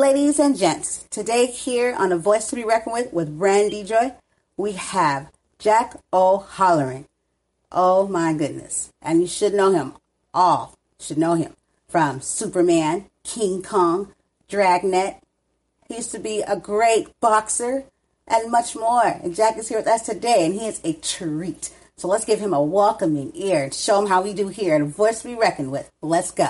Ladies and gents, today here on A Voice to be Reckoned with with Brandy Joy, we have Jack O'Halloran. Oh my goodness. And you should know him. All should know him. From Superman, King Kong, Dragnet. He used to be a great boxer and much more. And Jack is here with us today, and he is a treat. So let's give him a welcoming ear and show him how we do here at A Voice to be Reckoned with. Let's go.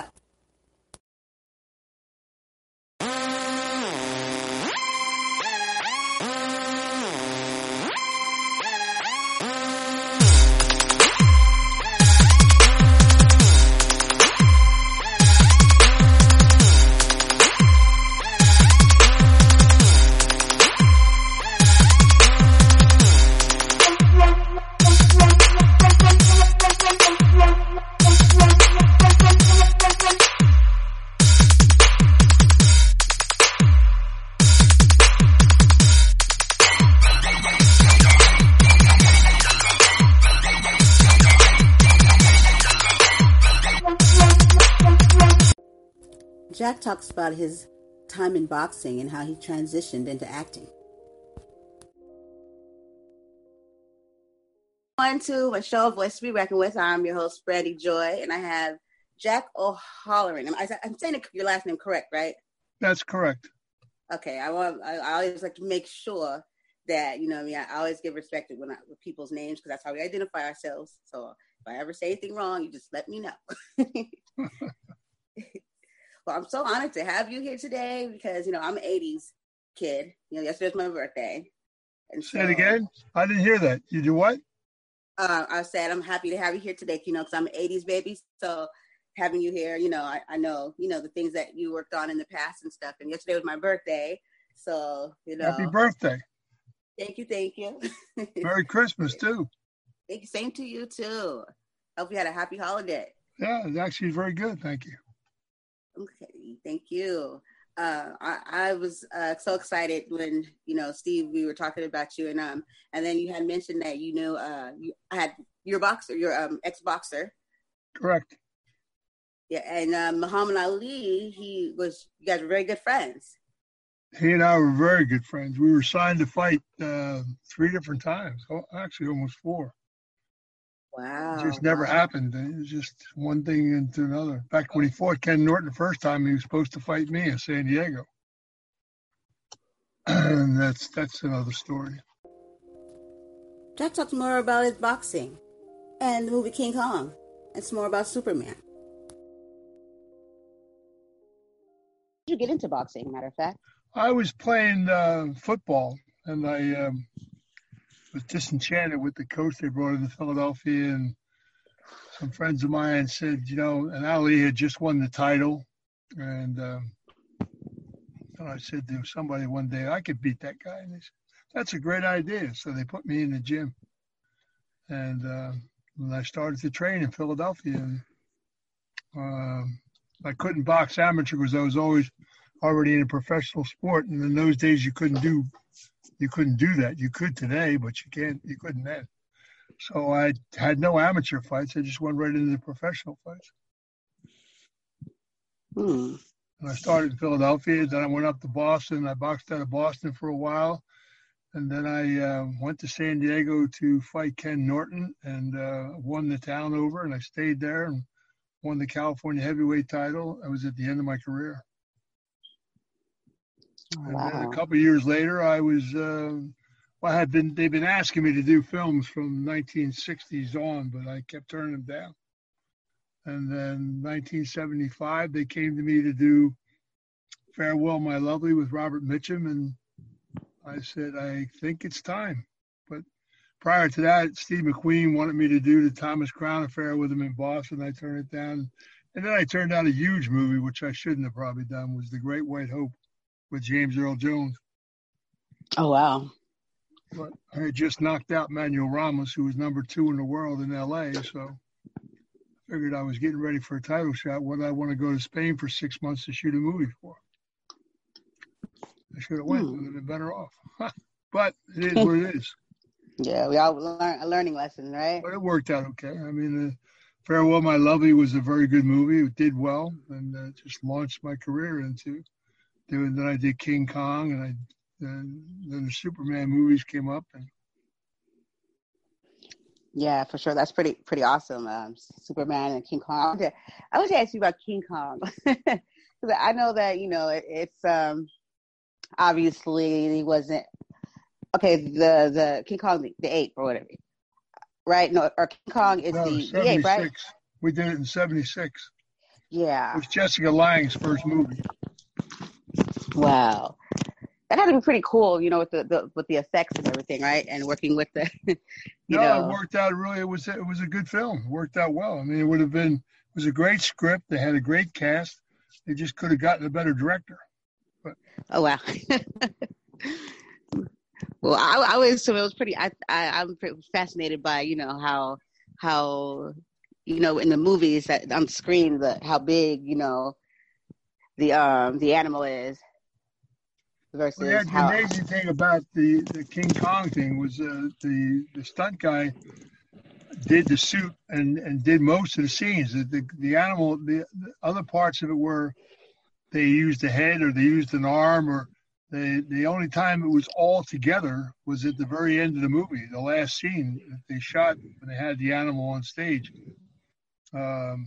His time in boxing and how he transitioned into acting. On to a show of Voice to be Reckoned with. I'm your host, Freddie Joy, and I have Jack O'Halloran. I'm saying your last name correct, right? That's correct. Okay, I want. I, always like to make sure that you know. I mean, I always give respect to when I, with people's names because that's how we identify ourselves. So if I ever say anything wrong, you just let me know. Well, I'm so honored to have you here today because you know I'm an '80s kid. You know, yesterday's my birthday. And so, Say it again. I didn't hear that. You do what? Uh, I said I'm happy to have you here today. You know, because I'm an '80s baby, so having you here, you know, I, I know, you know, the things that you worked on in the past and stuff. And yesterday was my birthday, so you know. Happy birthday! Thank you, thank you. Merry Christmas too. Thank you. Same to you too. Hope you had a happy holiday. Yeah, it's actually very good. Thank you. Okay, thank you. Uh, I, I, was uh, so excited when you know Steve. We were talking about you, and um, and then you had mentioned that you knew uh, you had your boxer, your um ex boxer. Correct. Yeah, and uh, Muhammad Ali, he was. You guys were very good friends. He and I were very good friends. We were signed to fight uh, three different times. Oh, actually, almost four. Wow. It just never happened. It was just one thing into another. Back when he fought Ken Norton the first time, he was supposed to fight me in San Diego. And that's that's another story. Jack talks more about his boxing and the movie King Kong. It's more about Superman. Did you get into boxing, matter of fact? I was playing uh, football and I um, was disenchanted with the coach they brought into Philadelphia, and some friends of mine said, you know, and Ali had just won the title, and um, I said to somebody one day, I could beat that guy, and they said, that's a great idea. So they put me in the gym, and uh, I started to train in Philadelphia, and, uh, I couldn't box amateur because I was always already in a professional sport, and in those days you couldn't do you couldn't do that. You could today, but you can't. You couldn't then. So I had no amateur fights. I just went right into the professional fights. Hmm. And I started in Philadelphia. Then I went up to Boston. I boxed out of Boston for a while, and then I uh, went to San Diego to fight Ken Norton and uh, won the town over. And I stayed there and won the California heavyweight title. I was at the end of my career. And wow. a couple years later, I was. Uh, well, I had been. They've been asking me to do films from 1960s on, but I kept turning them down. And then 1975, they came to me to do "Farewell, My Lovely" with Robert Mitchum, and I said, I think it's time. But prior to that, Steve McQueen wanted me to do the Thomas Crown affair with him in Boston. I turned it down. And then I turned down a huge movie, which I shouldn't have probably done, was The Great White Hope with James Earl Jones. Oh wow! But I had just knocked out Manuel Ramos, who was number two in the world in L.A. So I figured I was getting ready for a title shot. What I want to go to Spain for six months to shoot a movie for? I should have went. Hmm. Would have been better off. but it is what it is. Yeah, we all learn a learning lesson, right? But it worked out okay. I mean, uh, Farewell, My Lovely was a very good movie. It did well, and uh, just launched my career into then I did King Kong, and I then, then the Superman movies came up, and yeah, for sure. That's pretty pretty awesome. Um, Superman and King Kong. I want to, I want to ask you about King Kong because I know that you know it, it's um obviously he wasn't okay. The the King Kong the, the ape or whatever, right? No, or King Kong is no, the, the ape, right? We did it in '76. Yeah, it was Jessica Lange's first movie. Wow that had to be pretty cool, you know, with the, the with the effects and everything, right? And working with the, you no, know. it worked out really. It was it was a good film. It worked out well. I mean, it would have been it was a great script. They had a great cast. They just could have gotten a better director. But oh wow. well, I, I assume it was pretty. I, I I'm fascinated by you know how how you know in the movies that on screen the how big you know the um the animal is versus well, yeah, the amazing thing about the, the King Kong thing was uh, the the stunt guy did the suit and, and did most of the scenes. The, the, the animal, the, the, other parts of it were they used a head or they used an arm or they, the only time it was all together was at the very end of the movie, the last scene that they shot when they had the animal on stage. Um,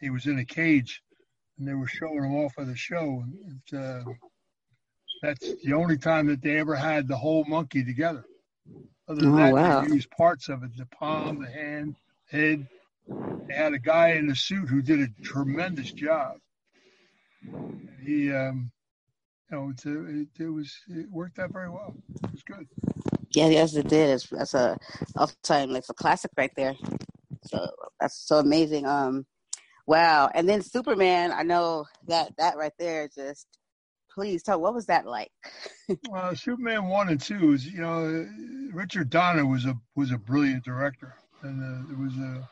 he was in a cage and they were showing him off of the show. It, uh, that's the only time that they ever had the whole monkey together. Other than oh, that, wow. they used parts of it: the palm, the hand, head. They had a guy in a suit who did a tremendous job. He, um, you know, it, it, it was it worked out very well. It was good. Yeah, yes, it did. It's, that's a off time. It's a classic right there. So that's so amazing. Um, wow. And then Superman. I know that that right there just please tell what was that like? Well, superman one and two is you know richard donner was a was a brilliant director and uh, it was a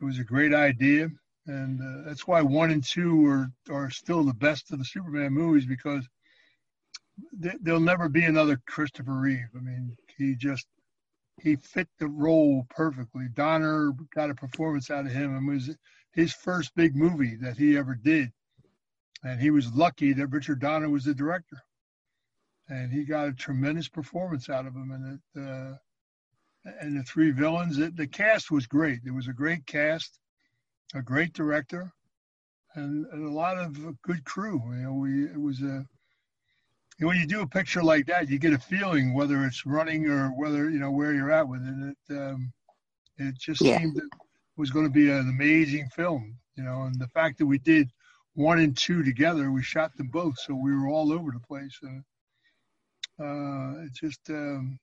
it was a great idea. And uh, that's why one and two are are still the best of the superman movies because th- there'll never be another christopher reeve. I mean he just he fit the role perfectly. Donner got a performance out of him and was his first big movie that he ever did and he was lucky that Richard Donner was the director, and he got a tremendous performance out of him. And it, uh, and the three villains, it, the cast was great. It was a great cast, a great director, and, and a lot of good crew. You know, we it was a when you do a picture like that, you get a feeling whether it's running or whether you know where you're at with it. It um, it just yeah. seemed it was going to be an amazing film. You know, and the fact that we did one and two together. We shot them both, so we were all over the place. Uh, uh, it just um,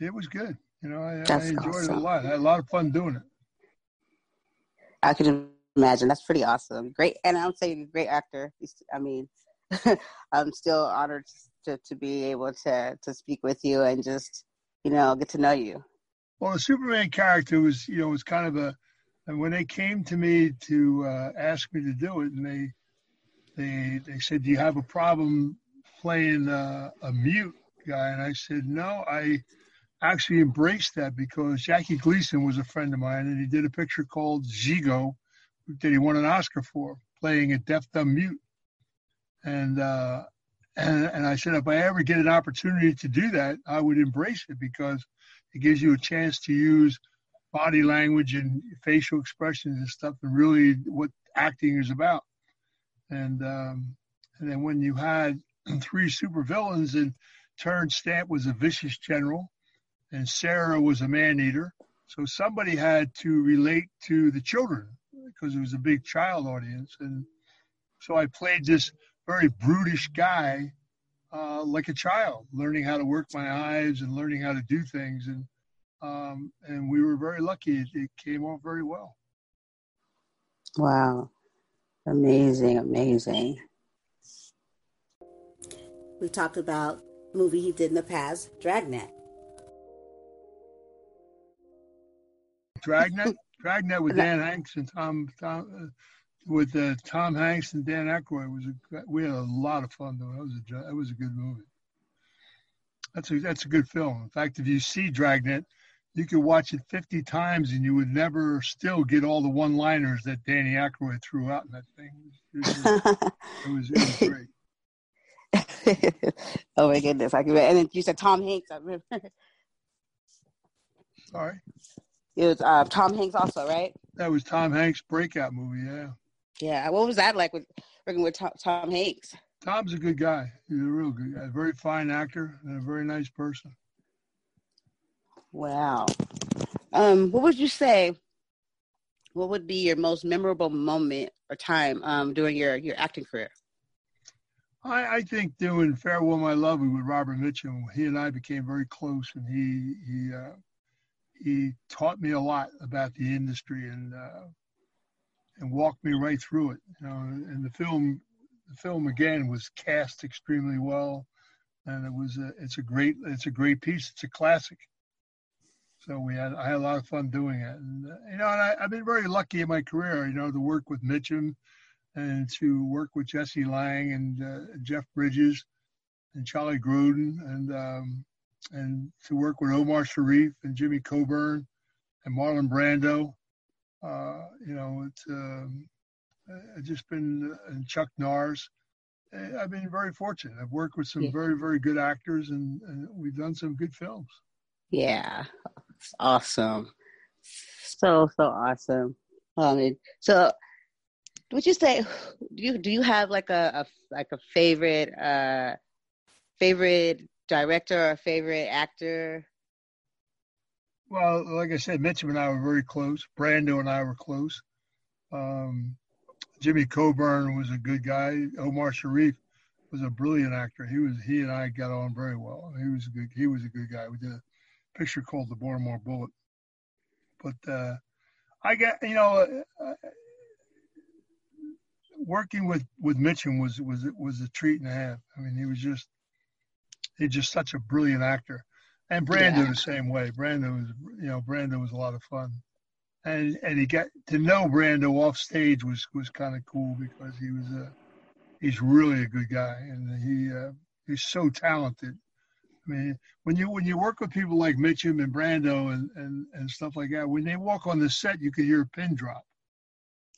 it was good. You know, I, I enjoyed awesome. it a lot. I had a lot of fun doing it. I can imagine. That's pretty awesome. Great, and I'm saying a great actor. I mean, I'm still honored to, to be able to to speak with you and just you know get to know you. Well, the Superman character was you know was kind of a and when they came to me to uh, ask me to do it, and they they they said, "Do you have a problem playing uh, a mute guy?" And I said, "No, I actually embraced that because Jackie Gleason was a friend of mine, and he did a picture called Gigot that he won an Oscar for, playing a deaf dumb mute." And uh, and and I said, if I ever get an opportunity to do that, I would embrace it because it gives you a chance to use body language and facial expressions and stuff, and really what acting is about. And um, and then when you had three supervillains, and Terence Stamp was a vicious general, and Sarah was a man eater. So somebody had to relate to the children because it was a big child audience, and so I played this very brutish guy, uh, like a child, learning how to work my eyes and learning how to do things. And um, and we were very lucky. It, it came off very well. Wow. Amazing, amazing. We talked about movie he did in the past, Dragnet. Dragnet, Dragnet with Dan Hanks and Tom, Tom uh, with uh, Tom Hanks and Dan Aykroyd was a, we had a lot of fun though. It was a that was a good movie. That's a that's a good film. In fact, if you see Dragnet, you could watch it 50 times and you would never still get all the one liners that Danny Aykroyd threw out in that thing. It was, it was, it was great. oh my goodness. I can and then you said Tom Hanks, I remember. Sorry. It was uh, Tom Hanks also, right? That was Tom Hanks' breakout movie, yeah. Yeah. What was that like with working with Tom, Tom Hanks? Tom's a good guy. He's a real good guy. A very fine actor and a very nice person. Wow. Um, what would you say? What would be your most memorable moment or time um, during your, your acting career? I, I think doing Farewell My Love with Robert Mitchum, he and I became very close, and he he uh, he taught me a lot about the industry and uh, and walked me right through it. You know, and the film the film again was cast extremely well, and it was a, it's a great it's a great piece. It's a classic. So we had I had a lot of fun doing it, and uh, you know, and I, have been very lucky in my career, you know, to work with Mitchum, and to work with Jesse Lang and uh, Jeff Bridges, and Charlie Grodin, and um, and to work with Omar Sharif and Jimmy Coburn, and Marlon Brando. Uh, you know, it's um, I've just been uh, and Chuck. Uh, I've been very fortunate. I've worked with some yeah. very very good actors, and, and we've done some good films. Yeah, awesome. So so awesome. Um, so would you say do you do you have like a, a like a favorite uh favorite director or favorite actor? Well, like I said, Mitchum and I were very close. Brando and I were close. Um, Jimmy Coburn was a good guy. Omar Sharif was a brilliant actor. He was he and I got on very well. He was a good he was a good guy. We did a picture called The Baltimore Bullet. But uh, I got you know uh, working with with Mitchum was was was a treat and a half. I mean, he was just he's just such a brilliant actor, and Brando yeah. the same way. Brando was you know Brando was a lot of fun, and and he got to know Brando off stage was was kind of cool because he was a he's really a good guy and he uh, he's so talented I mean, when you when you work with people like Mitchum and Brando and, and, and stuff like that, when they walk on the set, you can hear a pin drop.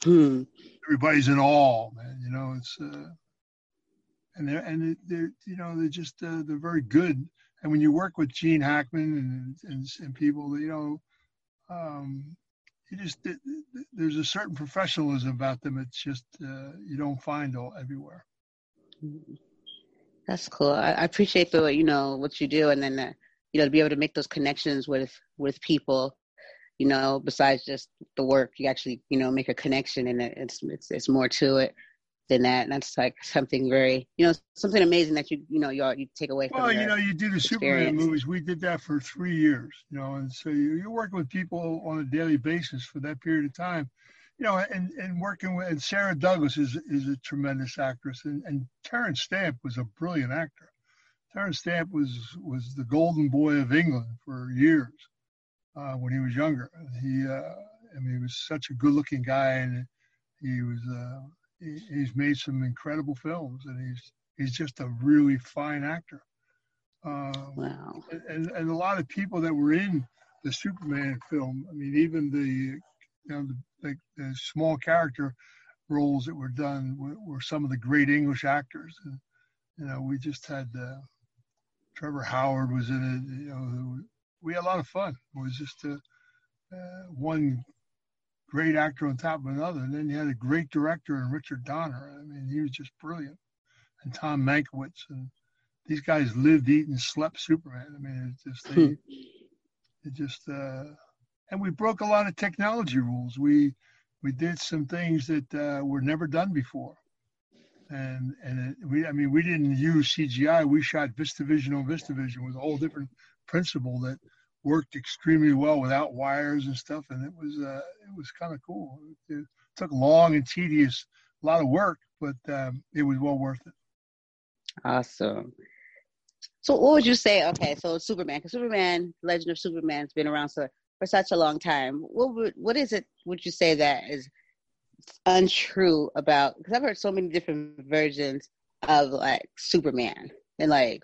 Hmm. Everybody's in awe, man. You know, it's uh, and they're and they're you know they're just uh, they're very good. And when you work with Gene Hackman and and, and people, you know, um, you just there's a certain professionalism about them. It's just uh, you don't find all everywhere. Mm-hmm. That's cool. I, I appreciate the you know what you do, and then uh, you know to be able to make those connections with with people. You know, besides just the work, you actually you know make a connection, and it's it's it's more to it than that. And that's like something very you know something amazing that you you know you all, you take away from. Well, you know, you do the experience. Superman movies. We did that for three years. You know, and so you, you're working with people on a daily basis for that period of time you know, and, and working with and Sarah Douglas is is a tremendous actress, and, and Terence Stamp was a brilliant actor. Terence Stamp was was the golden boy of England for years uh, when he was younger. He, uh, I mean, he was such a good-looking guy, and he was uh, he, he's made some incredible films, and he's he's just a really fine actor. Uh, wow. And, and a lot of people that were in the Superman film, I mean, even the you know, the, the, the small character roles that were done were, were, some of the great English actors. And, you know, we just had uh, Trevor Howard was in it. You know, we had a lot of fun. It was just a, uh, one great actor on top of another, and then you had a great director in Richard Donner. I mean, he was just brilliant, and Tom Mankiewicz, and these guys lived, eat, and slept Superman. I mean, it just they, hmm. it just. Uh, and we broke a lot of technology rules. We we did some things that uh, were never done before, and and it, we I mean we didn't use CGI. We shot VistaVision on VistaVision with a whole different principle that worked extremely well without wires and stuff, and it was uh, it was kind of cool. It, it, took long and tedious, a lot of work, but um, it was well worth it. Awesome. So, what would you say? Okay, so Superman, because Superman, Legend of Superman, has been around so for such a long time. What would what is it? Would you say that is untrue about? Because I've heard so many different versions of like Superman, and like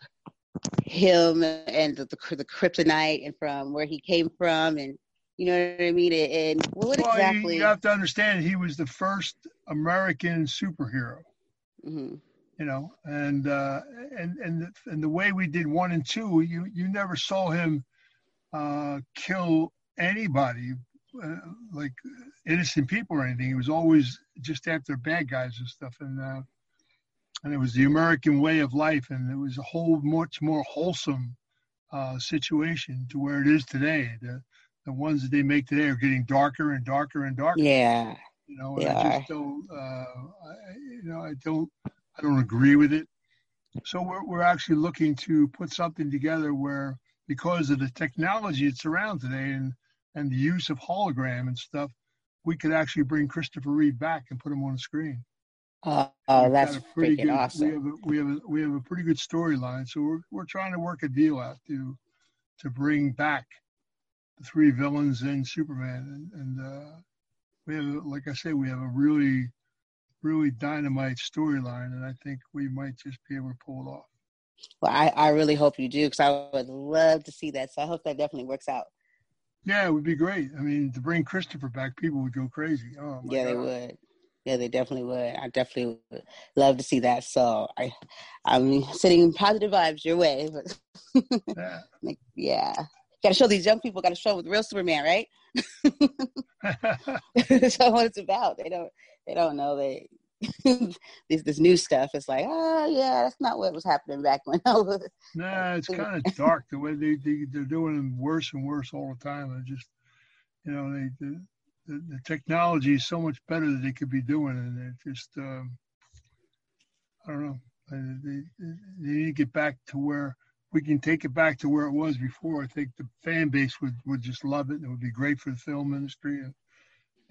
him and the, the, the kryptonite and from where he came from and you know what I mean? And what well, exactly? You have to understand, he was the first American superhero. Mm-hmm. You know, and uh, and and the, and the way we did one and two, you you never saw him uh, kill anybody, uh, like innocent people or anything. He was always just after bad guys and stuff, and uh, and it was the American way of life, and it was a whole much more wholesome uh, situation to where it is today. The the ones that they make today are getting darker and darker and darker. Yeah. You know, and I just don't. Uh, I, you know, I don't. I don't agree with it. So we're we're actually looking to put something together where, because of the technology that's around today and and the use of hologram and stuff, we could actually bring Christopher Reeve back and put him on the screen. Uh, oh, that's pretty good, awesome. We have a, we have a, we have a pretty good storyline, so we're we're trying to work a deal out to to bring back the three villains and Superman, and, and uh, we have, like I say, we have a really, really dynamite storyline, and I think we might just be able to pull it off. Well, I, I really hope you do because I would love to see that. So I hope that definitely works out. Yeah, it would be great. I mean, to bring Christopher back, people would go crazy. Oh, yeah, God. they would. Yeah, they definitely would. I definitely would love to see that. So I, I'm sending positive vibes your way. But yeah. yeah got to show these young people, got to show them with real Superman, right? That's what it's about. They don't, they don't know they this this new stuff. It's like, oh yeah, that's not what was happening back when I was. Nah, it's kind of dark the way they, they they're doing them worse and worse all the time. And just, you know, they the, the, the technology is so much better that they could be doing, and it just, um, I don't know. They, they need to get back to where we can take it back to where it was before, I think the fan base would, would just love it. And it would be great for the film industry. And,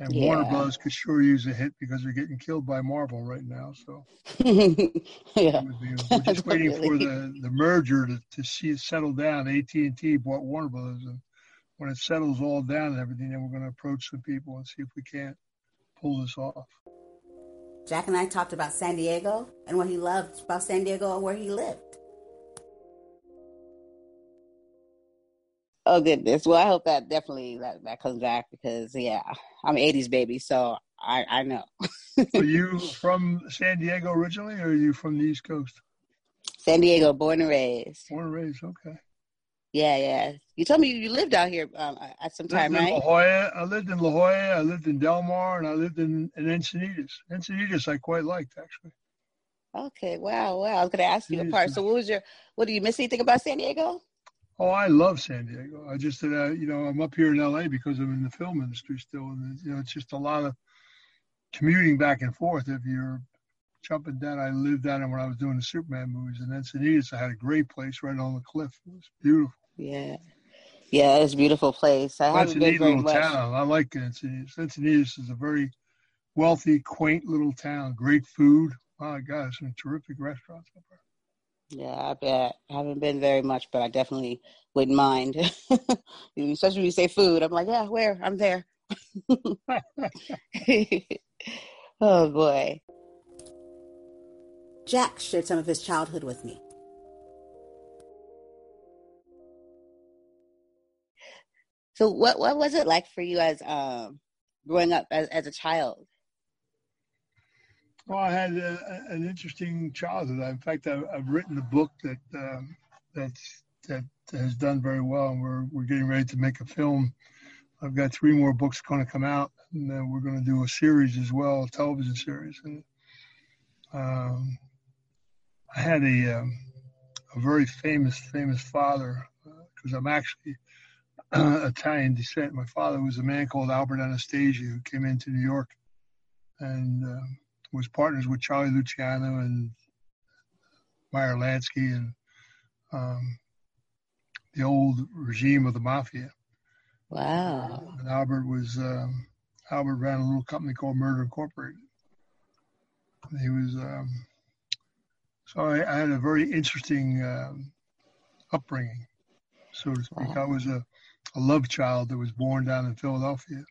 and yeah. Warner Bros. could sure use a hit because they're getting killed by Marvel right now. So yeah. Be, we're just waiting for the, the merger to, to see it settle down. AT&T bought Warner Bros. And when it settles all down and everything, then we're going to approach some people and see if we can't pull this off. Jack and I talked about San Diego and what he loved about San Diego and where he lived. Oh goodness. Well, I hope that definitely that, that comes back because yeah, I'm an '80s baby, so I I know. are you from San Diego originally, or are you from the East Coast? San Diego, born and raised. Born and raised. Okay. Yeah, yeah. You told me you lived out here um, at some time, right? La Jolla. I lived in La Jolla. I lived in Del Mar, and I lived in, in Encinitas. Encinitas, I quite liked actually. Okay. Wow. Wow. I was going to ask you apart. So, what was your? What do you miss anything about San Diego? Oh, I love San Diego. I just, uh, you know, I'm up here in LA because I'm in the film industry still, and you know, it's just a lot of commuting back and forth. If you're jumping down, I lived down there when I was doing the Superman movies, and Encinitas, I had a great place right on the cliff. It was beautiful. Yeah, yeah, it's a beautiful place. I well, haven't been very much. Town. I like Encinitas. Encinitas is a very wealthy, quaint little town. Great food. Oh my God, some terrific restaurants up there. Yeah, I bet. I haven't been very much, but I definitely wouldn't mind. Especially when you say food. I'm like, yeah, where? I'm there. oh, boy. Jack shared some of his childhood with me. So, what what was it like for you as um, growing up as, as a child? Well, I had a, an interesting childhood. In fact, I, have written a book that um, that's, that has done very well, and we're we're getting ready to make a film. I've got three more books going to come out, and then we're going to do a series as well, a television series. And um, I had a um, a very famous famous father because uh, I'm actually Italian descent. My father was a man called Albert Anastasia who came into New York, and um, was partners with Charlie Luciano and Meyer Lansky and um, the old regime of the mafia. Wow. And Albert was um, Albert ran a little company called Murder Incorporated. He was um, so I, I, had a very interesting um, upbringing, so to speak. Wow. I was a, a love child that was born down in Philadelphia.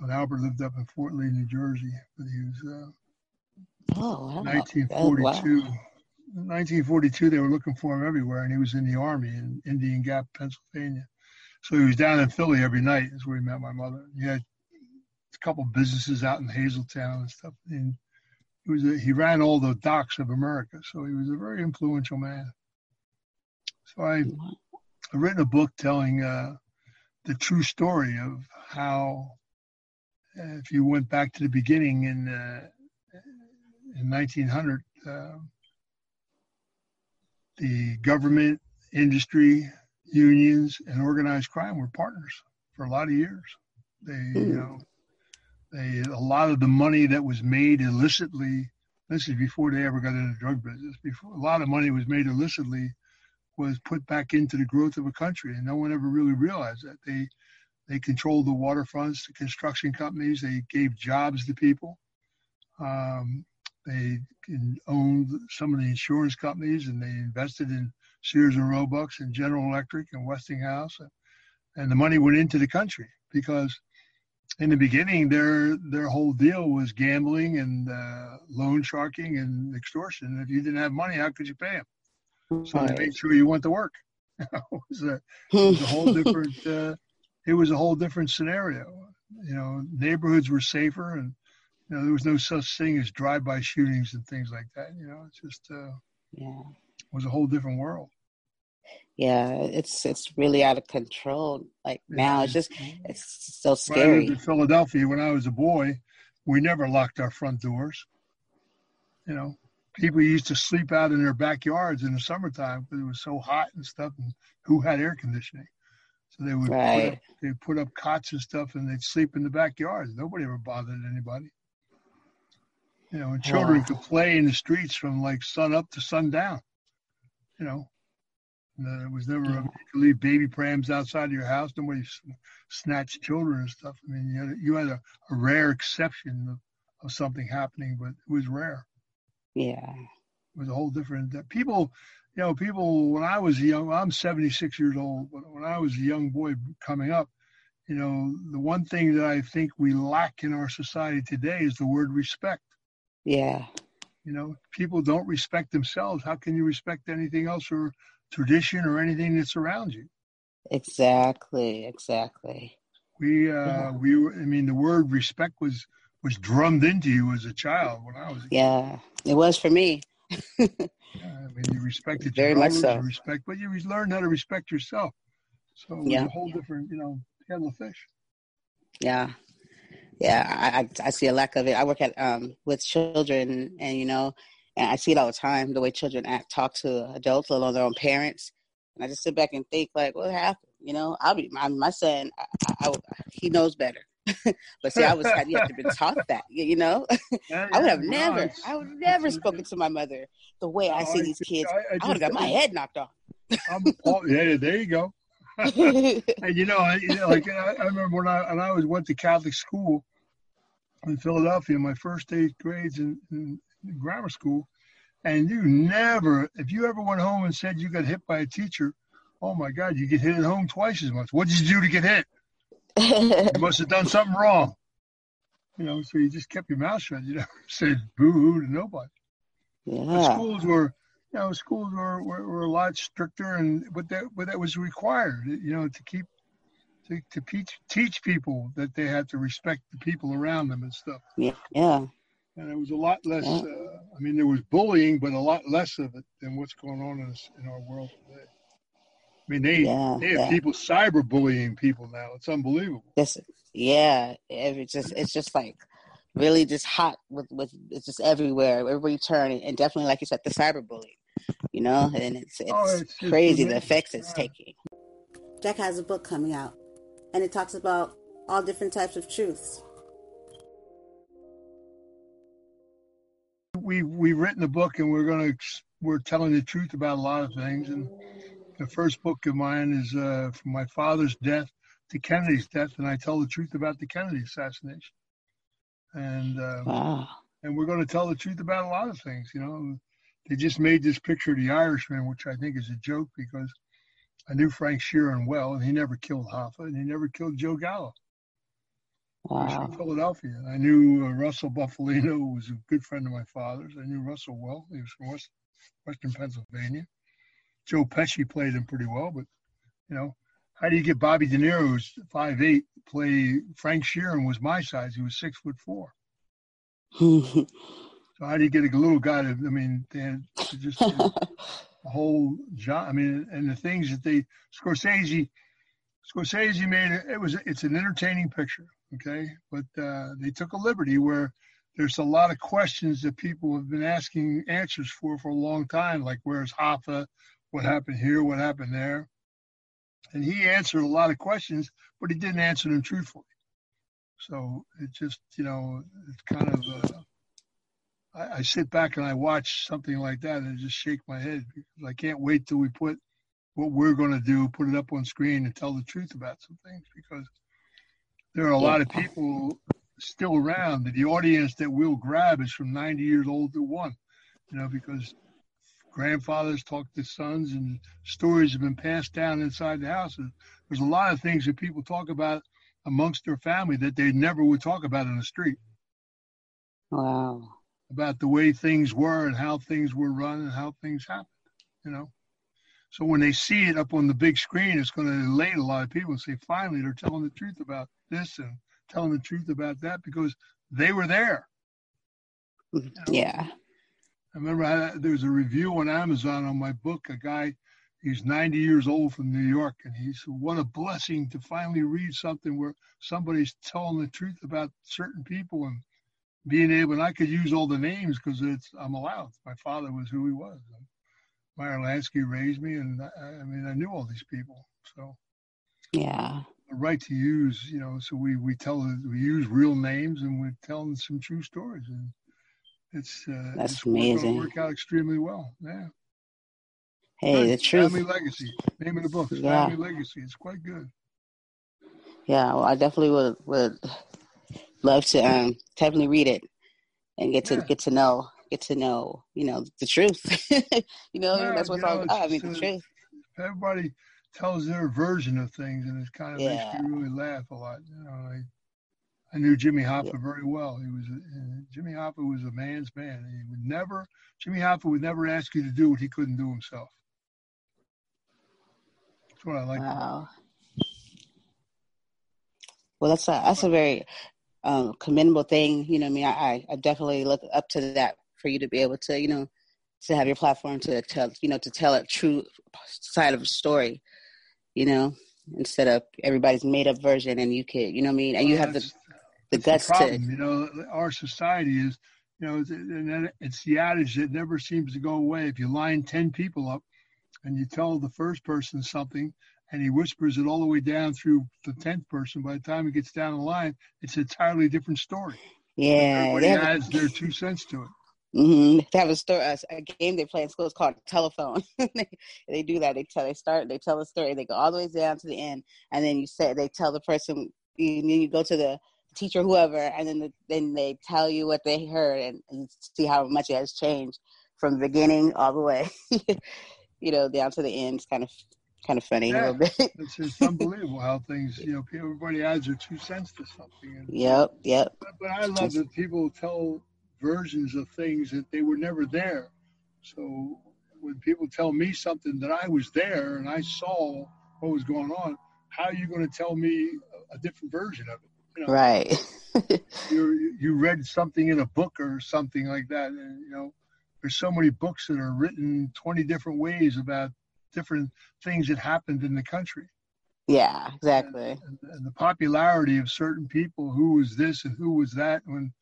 And Albert lived up in Fort Lee, New Jersey, but he was uh, oh, wow. 1942 wow. 1942, they were looking for him everywhere, and he was in the army in Indian Gap, Pennsylvania. So he was down in Philly every night. That's where he met my mother. He had a couple businesses out in Hazeltown and stuff. And he was a, he ran all the docks of America, so he was a very influential man. So I, I've written a book telling uh, the true story of how, if you went back to the beginning in uh, in 1900, uh, the government, industry, unions, and organized crime were partners for a lot of years. They, mm. you hmm. know, they a lot of the money that was made illicitly. This is before they ever got into the drug business. Before a lot of money was made illicitly, was put back into the growth of a country, and no one ever really realized that they they controlled the waterfronts, the construction companies. They gave jobs to people. Um, they owned some of the insurance companies, and they invested in Sears and Roebuck and General Electric and Westinghouse, and the money went into the country because in the beginning their their whole deal was gambling and uh, loan sharking and extortion. If you didn't have money, how could you pay them? So they made sure you went to work. it, was a, it was a whole different. Uh, it was a whole different scenario. You know, neighborhoods were safer, and you know there was no such thing as drive-by shootings and things like that. You know, it's just uh, yeah, it was a whole different world. Yeah it's it's really out of control like now it's just it's so scary when I lived in philadelphia when i was a boy. We never locked our front doors. You know people used to sleep out in their backyards in the summertime because it was so hot and stuff and who had air conditioning so they would right. put up, they put up cots and stuff and they'd sleep in the backyards nobody ever bothered anybody you know and children could play in the streets from like sun up to sundown you know there was never a, to leave baby prams outside of your house. Nobody snatched children and stuff. I mean, you had, you had a, a rare exception of, of something happening, but it was rare. Yeah. It was a whole different. Uh, people, you know, people, when I was young, I'm 76 years old, but when I was a young boy coming up, you know, the one thing that I think we lack in our society today is the word respect. Yeah. You know, people don't respect themselves. How can you respect anything else or tradition or anything that's around you. Exactly, exactly. We, uh, yeah. we, were, I mean, the word respect was was drummed into you as a child when I was. yeah, it was for me. Yeah, I mean, you respected very much so. Respect, but you learn how to respect yourself. So it yeah. a whole different, you know, kettle of fish. Yeah, yeah. I, I, I see a lack of it. I work at um with children, and you know, and I see it all the time, the way children act, talk to adults, let alone their own parents. And I just sit back and think, like, what happened? You know, I'll be my, my son. I, I, he knows better. but see, I was you have to be taught that. You know, yeah, I would have never, I would have never spoken to my mother the way I see these kids. I, I would have got my head knocked off. oh, yeah, there you go. and you know, I, like I, I remember when I when I was went to Catholic school in Philadelphia, my first eighth grades in, in grammar school, and you never, if you ever went home and said you got hit by a teacher, oh my God, you get hit at home twice as much. What did you do to get hit? You must have done something wrong. You know, so you just kept your mouth shut. You never said boo hoo to nobody. Yeah. But schools were, you know, schools were, were, were a lot stricter, and but that but that was required. You know, to keep to to teach teach people that they had to respect the people around them and stuff. Yeah. Yeah and it was a lot less. Uh, I mean, there was bullying, but a lot less of it than what's going on in, this, in our world today. I mean, they yeah, they have yeah. people cyberbullying people now. It's unbelievable. This, yeah, it's just it's just like really just hot with with it's just everywhere. Everywhere you turn, and definitely like you said, the cyberbullying. You know, and it's it's, oh, it's crazy the effects it's yeah. taking. Jack has a book coming out, and it talks about all different types of truths we we've written a book and we're going to we're telling the truth about a lot of things. And the first book of mine is uh, from my father's death to Kennedy's death, and I tell the truth about the Kennedy assassination. And uh, wow. and we're going to tell the truth about a lot of things. You know, they just made this picture of the Irishman, which I think is a joke because I knew Frank Sheeran well, and he never killed Hoffa, and he never killed Joe Gallo. Wow. from Philadelphia. I knew uh, Russell Bufalino was a good friend of my father's. I knew Russell well. He was from West, Western Pennsylvania. Joe Pesci played him pretty well, but you know, how do you get Bobby De Niro, who's five eight, play Frank Sheeran was my size. He was six foot four. so how do you get a little guy to? I mean, they just a, a whole job. I mean, and the things that they Scorsese, Scorsese made it, it was it's an entertaining picture, okay, but uh, they took a liberty where there's a lot of questions that people have been asking answers for for a long time, like where's Hoffa, what happened here, what happened there and he answered a lot of questions, but he didn't answer them truthfully. So it just, you know, it's kind of. Uh, I, I, sit back and I watch something like that and just shake my head because I can't wait till we put what we're going to do, put it up on screen and tell the truth about some things because there are a lot of people still around. The audience that we'll grab is from 90 years old to one, you know, because grandfathers talk to sons, and stories have been passed down inside the house. There's a lot of things that people talk about amongst their family that they never would talk about in the street. Wow. About the way things were and how things were run and how things happened, you know. So when they see it up on the big screen, it's going to elate a lot of people and say, finally, they're telling the truth about this and telling the truth about that because they were there. You know? Yeah. I remember I, there was a review on Amazon on my book. A guy, he's 90 years old from New York, and he said, "What a blessing to finally read something where somebody's telling the truth about certain people and being able." And I could use all the names because it's I'm allowed. My father was who he was. Meyer Lansky raised me, and I, I mean I knew all these people. So yeah, the right to use, you know. So we we tell we use real names and we're telling some true stories and it's uh, that's it's amazing. Work out extremely well. Yeah. Hey, good. the truth. Family legacy. Name of the book. Yeah. Family legacy. It's quite good. Yeah, well, I definitely would would love to um definitely read it and get to yeah. get to know get to know you know the truth. you know, yeah, that's what's all. Know, I mean, the truth. Everybody tells their version of things, and it kind of yeah. makes me really laugh a lot. You know, like I knew Jimmy Hoffa yeah. very well. He was uh, Jimmy Hoffa was a man's man. He would never Jimmy Hoffa would never ask you to do what he couldn't do himself. That's what I like. Wow. Well, that's a that's a very um, commendable thing. You know, I mean, I, I definitely look up to that for you to be able to, you know, to have your platform to tell, you know, to tell a true side of a story. You know, instead of everybody's made up version, and you could, you know, I mean, and you have the the guts the problem, to. You know, our society is, you know, it's, it's the adage that never seems to go away. If you line ten people up, and you tell the first person something, and he whispers it all the way down through the tenth person, by the time he gets down the line, it's an entirely different story. Yeah, everybody adds their two cents to it. Mm-hmm. They have a story, a, a, game they play in school is called telephone. they, they do that. They tell, they start, they tell a story. They go all the way down to the end, and then you say they tell the person. You, then you go to the teacher, whoever, and then the, then they tell you what they heard, and, and see how much it has changed from the beginning all the way, you know, down to the end. It's kind of kind of funny yeah. a little bit. it's, it's unbelievable how things, you know, everybody adds their two cents to something. And, yep, yep. But, but I love that people tell versions of things that they were never there. So when people tell me something that I was there and I saw what was going on, how are you going to tell me a different version of it? You know, right. you you read something in a book or something like that, and you know, there's so many books that are written 20 different ways about different things that happened in the country. Yeah, exactly. And, and, and the popularity of certain people, who was this and who was that, when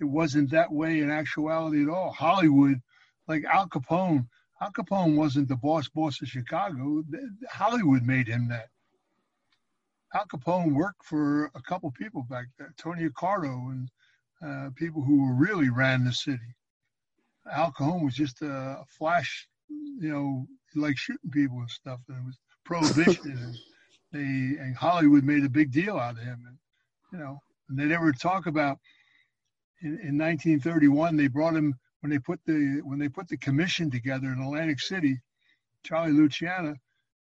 it wasn't that way in actuality at all. Hollywood, like Al Capone, Al Capone wasn't the boss boss of Chicago. Hollywood made him that. Al Capone worked for a couple people back there, Tony Accardo and uh, people who really ran the city. Al Capone was just a flash, you know, like shooting people and stuff. And it was prohibition, and they and Hollywood made a big deal out of him. And you know, and they never talk about in, in 1931 they brought him when they put the when they put the commission together in Atlantic City. Charlie Luciano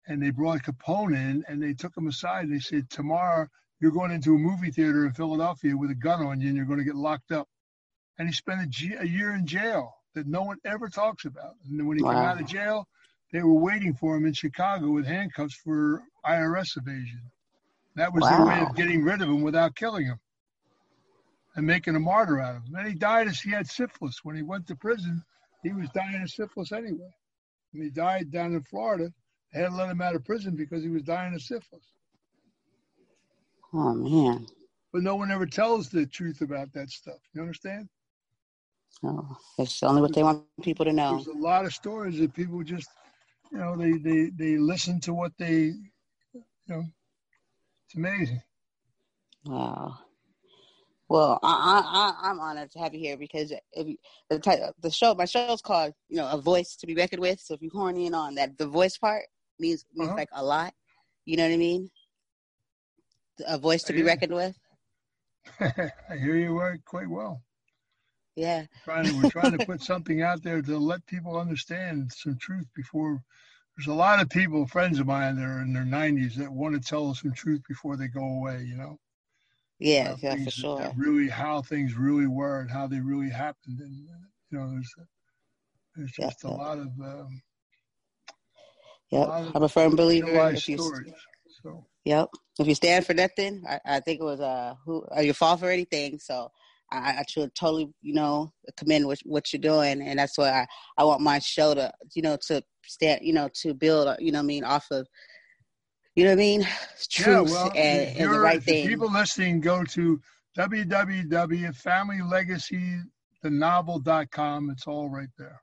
and they brought Capone in and they took him aside and they said, Tomorrow you're going into a movie theater in Philadelphia with a gun on you and you're going to get locked up. And he spent a, G- a year in jail. that no one ever talks about. And then when he wow. came out of jail, they were waiting for him in Chicago with handcuffs for IRS evasion. That was wow. their way of getting rid of him without killing him and making a martyr out of him. And he died as he had syphilis. When he went to prison, he was dying of syphilis anyway. And he died down in Florida. They had to let him out of prison because he was dying of syphilis. Oh man. But no one ever tells the truth about that stuff. You understand? Oh, it's only what they want people to know. There's a lot of stories that people just, you know, they they they listen to what they, you know, it's amazing. Wow. Well, I, I, I'm honored to have you here because if you, the type, the show, my show is called, you know, a voice to be reckoned with. So if you horny in on that, the voice part means means uh-huh. like a lot. You know what I mean? A voice to be reckoned with. I hear you quite well. Yeah. We're trying, to, we're trying to put something out there to let people understand some truth before. There's a lot of people, friends of mine, that are in their 90s that want to tell us some truth before they go away. You know. Yeah, yeah, for sure. Really, how things really were and how they really happened, and you know, there's there's just a lot of. Um, yep, I'm a firm believer. If you, stories, so. Yep, if you stand for nothing, I, I think it was uh, who uh, you fall for anything. So I, I should totally, you know, commend what what you're doing, and that's why I, I want my show to, you know, to stand, you know, to build, you know, I mean, off of you know what I mean? Truth yeah, well, and, and the right thing. People listening, go to www.familylegacythenovel.com. It's all right there.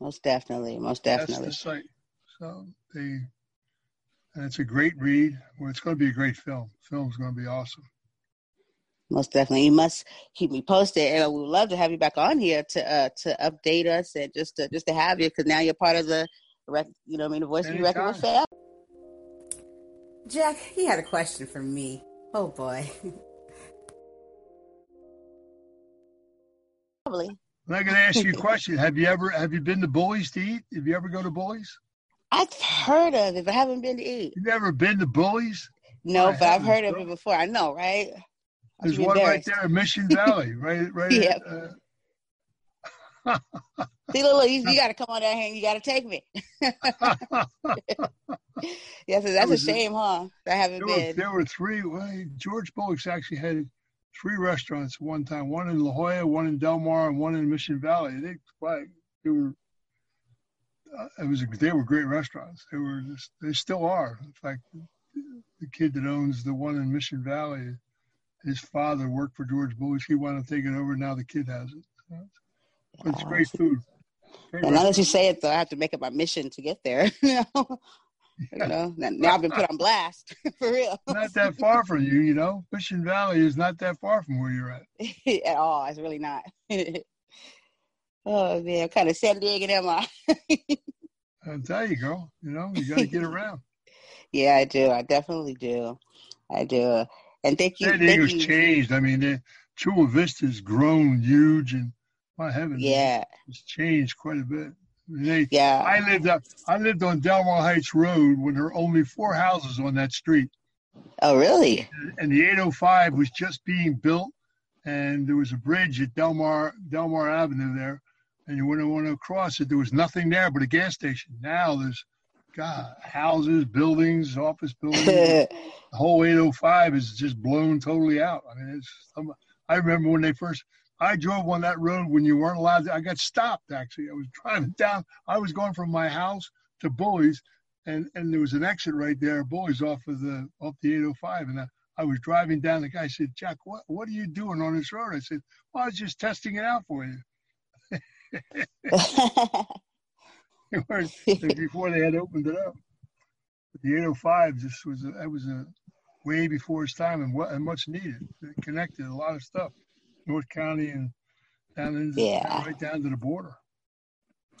Most definitely, most definitely. That's the site. So they, and it's a great read. Well, it's going to be a great film. The film's going to be awesome. Most definitely, you must keep me posted, and we would love to have you back on here to uh, to update us and just to just to have you because now you're part of the, you know, I mean, the voice Anytime. of the record family. Jack, he had a question for me. Oh boy. Probably. I'm going to ask you a question. Have you ever have you been to Bully's to eat? Have you ever go to Bully's? I've heard of it, but I haven't been to eat. You never been to Bully's? No, but I've heard of it before. I know, right? There's one right there in Mission Valley, right? Right. yeah. Uh... See, Lulu, you, you got to come on down here and you got to take me. yes, that's a shame, huh? I haven't there been. Were, there were three. Well, George Bullock's actually had three restaurants at one time. One in La Jolla, one in Del Mar, and one in Mission Valley. They, they were. It was. They were great restaurants. They were. Just, they still are. In fact, the kid that owns the one in Mission Valley, his father worked for George Bullock. He wanted to take it over. Now the kid has it. So it's, great food. Great and now that you say it, though, I have to make it my mission to get there. You know? You know, now I've been put on blast for real. Not that far from you, you know. Mission Valley is not that far from where you're at. at all. It's really not. Oh man, kind of San Diego am I? Uh, there you go. You know, you got to get around. yeah, I do. I definitely do. I do. And thank you. San Diego's changed. I mean, the Chula Vista's grown huge, and my heavens, yeah, it's changed quite a bit. They, yeah. I lived up. I lived on Del Mar Heights Road when there were only four houses on that street. Oh, really? And the 805 was just being built, and there was a bridge at Delmar Delmar Avenue there, and you wouldn't want to cross it. There was nothing there but a gas station. Now there's, God, houses, buildings, office buildings. the whole 805 is just blown totally out. I mean, it's. I remember when they first I drove on that road when you weren't allowed to. I got stopped actually. I was driving down. I was going from my house to Bully's, and and there was an exit right there, Bully's off of the off the 805, and I, I was driving down. The guy said, "Jack, what what are you doing on this road?" I said, "Well, I was just testing it out for you." Before they had opened it up. But the 805 just was a, that was a way before its time and, what, and much needed. It connected a lot of stuff. North County and down into yeah. right down to the border.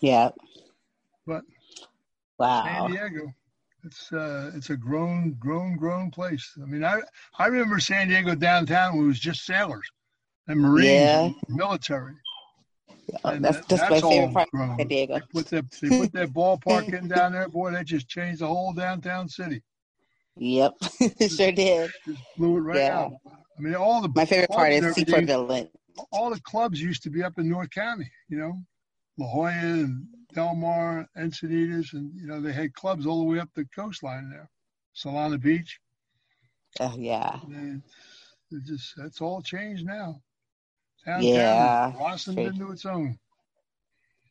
Yeah. But wow, San Diego, it's uh, it's a grown, grown, grown place. I mean, I I remember San Diego downtown when it was just sailors and Marines, yeah. and military. Oh, that's that, that's, that's my favorite part of San Diego. They put that they put that ballpark in down there, boy. That just changed the whole downtown city. Yep, sure did. Just blew it right yeah. out. I mean, all the my favorite part is Seaport Village. all the clubs used to be up in North County. You know, La Jolla and Del Mar, Encinitas, and you know they had clubs all the way up the coastline there, Solana Beach. Oh yeah. And it just that's all changed now. Downtown Yeah. blossomed into its own.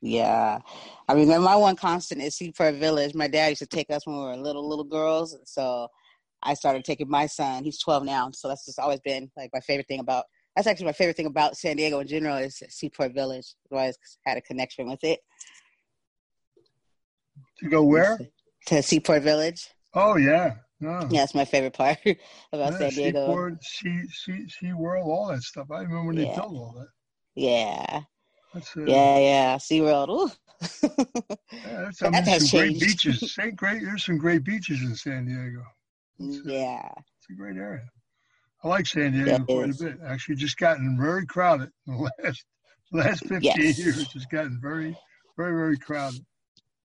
Yeah. I remember my one constant is Seaport Village. My dad used to take us when we were little, little girls. So I started taking my son. He's 12 now. So that's just always been like my favorite thing about, that's actually my favorite thing about San Diego in general is Seaport Village. I've always had a connection with it. To go where? To Seaport Village. Oh yeah. No. Yeah, that's my favorite part about Yeah, San Diego. Seaport, she she sea World, all that stuff. I remember when they Yeah. built all that. Yeah. That's uh, Yeah, yeah. SeaWorld. Ooh. yeah, that's, I That mean, has some great beaches. Say great. There's some great beaches in San Diego. It's, uh, yeah. it's a great area. I like San Diego it quite is. a bit. Actually, just gotten very crowded in the last last 15 Yes. years. It's gotten very, very, very crowded.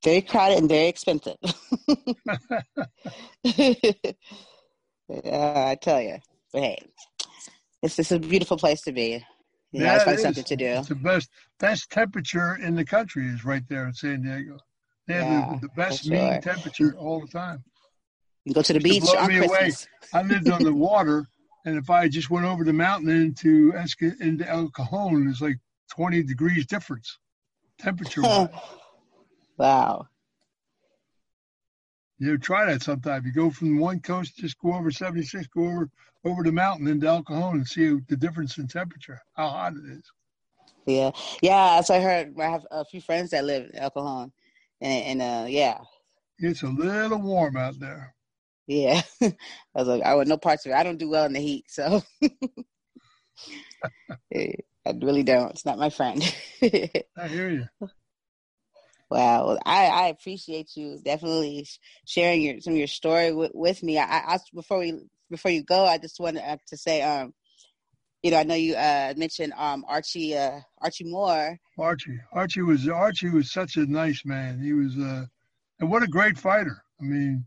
Very crowded and very expensive. yeah, I tell you. But hey, it's just a beautiful place to be. You know, Yeah, always it something to do. It's the best best temperature in the country is right there in San Diego. They have Yeah, the, the best for mean temperature all the time. You go to the beach blow on me away. Christmas. I lived on the water, and if I just went over the mountain into Esca, into El Cajon, it's like 20 degrees difference temperature. Wow. you know, try that sometime. You go from one coast, just go over 76, go over over the mountain into El Cajon and see the difference in temperature, how hot it is. Yeah. Yeah, as I heard, I have a few friends that live in El Cajon. And, and uh, yeah, It's a little warm out there. yeah. I was like, I want no parts of it. I don't do well in the heat, so I really don't. It's not my friend. I hear you. Wow, I, I appreciate you definitely sharing your some of your story with, with me. I, I before we before you go, I just wanted uh, to say, um, you know, I know you uh, mentioned um, Archie uh, Archie Moore. Archie. Archie was Archie was such a nice man. He was uh and what a great fighter. I mean,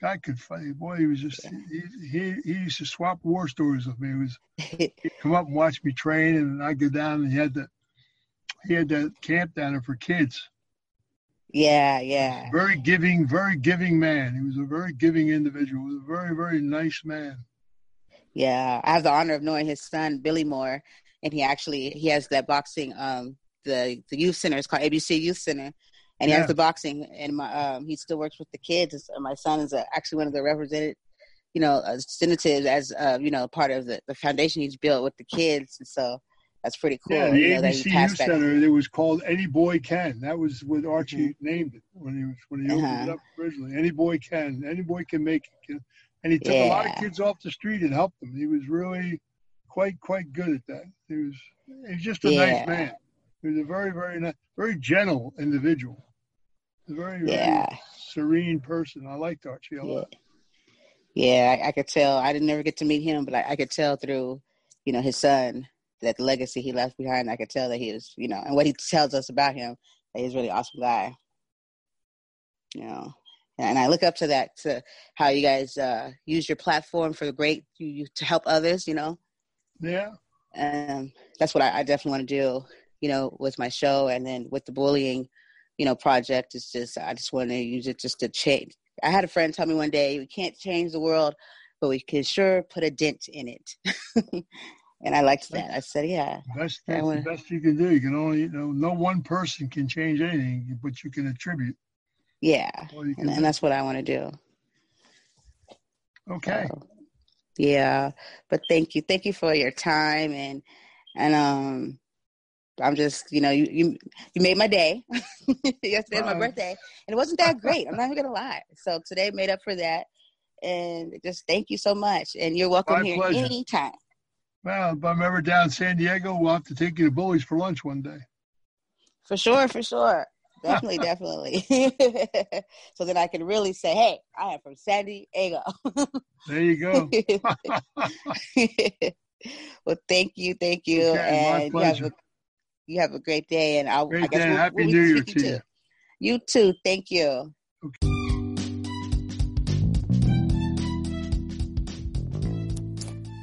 guy could fight. Boy, he was just he he, he used to swap war stories with me. He was he'd come up and watch me train and I'd go down and he had that he had that camp down there for kids. Yeah, yeah, Very giving, very giving man. He was a very giving individual. He was a very, very nice man. yeah. I have the honor of knowing his son Billy Moore, and he actually he has that boxing um the the youth center. It's called ABC Youth Center. And he Yeah. has the boxing, and my um, he still works with the kids. And my son is uh, actually one of the represented, you know, uh, representatives as uh, you know part of the, the foundation he's built with the kids. And so that's pretty cool. Yeah, the you know, ABC Youth that. Center. It was called Any Boy Can. That was what Archie named it when he was when he opened it Uh-huh. up originally. Any boy can. Any boy can make it. And he took a lot of kids off the street and helped them. He was really quite quite good at that. He was he was just a Yeah. nice man. He was a very very nice, very gentle individual. A very very Yeah. serene person. I liked Archie a Yeah, lot. yeah, I, I could tell. I didn't never get to meet him, but I, I could tell through, you know, his son that the legacy he left behind. I could tell that he was, you know, and what he tells us about him that he's a really awesome guy. You know, and I look up to that to how you guys uh, use your platform for the great you, you, to help others. You know, Yeah. and that's what I, I definitely want to do. You know, with my show and then with the bullying, you know, project. It's just I just want to use it just to change. I had a friend tell me one day, we can't change the world, but we can sure put a dent in it. and I liked that. I said, yeah, Best that's wanna- the best you can do. You can only you know no one person can change anything, but you can attribute. yeah, can and, and that's what I want to do. Okay. So, yeah, but thank you, thank you for your time and and um. I'm just, you know, you you, you made my day. Yesterday was my birthday, and it wasn't that great. I'm not even gonna lie. So today made up for that, and just thank you so much. And you're welcome My here pleasure. anytime. Well, if I'm ever down in San Diego, we'll have to take you to Bully's for lunch one day. For sure, for sure. Definitely, definitely. so then I can really say, hey, I am from San Diego. There you go. well, thank you, thank you. Okay, and you have, a, you have a great day. And I'll, I guess day. we'll, Happy we'll New Year to you. too. You too. Thank you.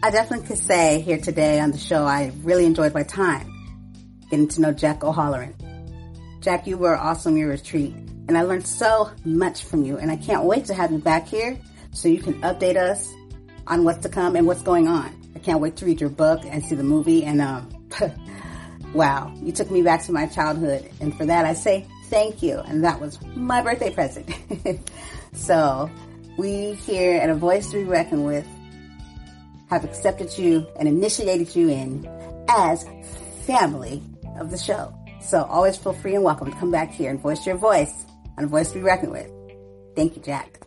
I definitely could say here today on the show, I really enjoyed my time getting to know Jack O'Halloran. Jack, you were awesome your retreat, and I learned so much from you, and I can't wait to have you back here so you can update us on what's to come and what's going on. I can't wait to read your book and see the movie, and um, wow, you took me back to my childhood, and for that I say thank you, and that was my birthday present. so, we here at A Voice to Be Reckoned With have accepted you and initiated you in as family of the show. So always feel free and welcome to come back here and voice your voice on a voice to be reckoned with. Thank you, Jack.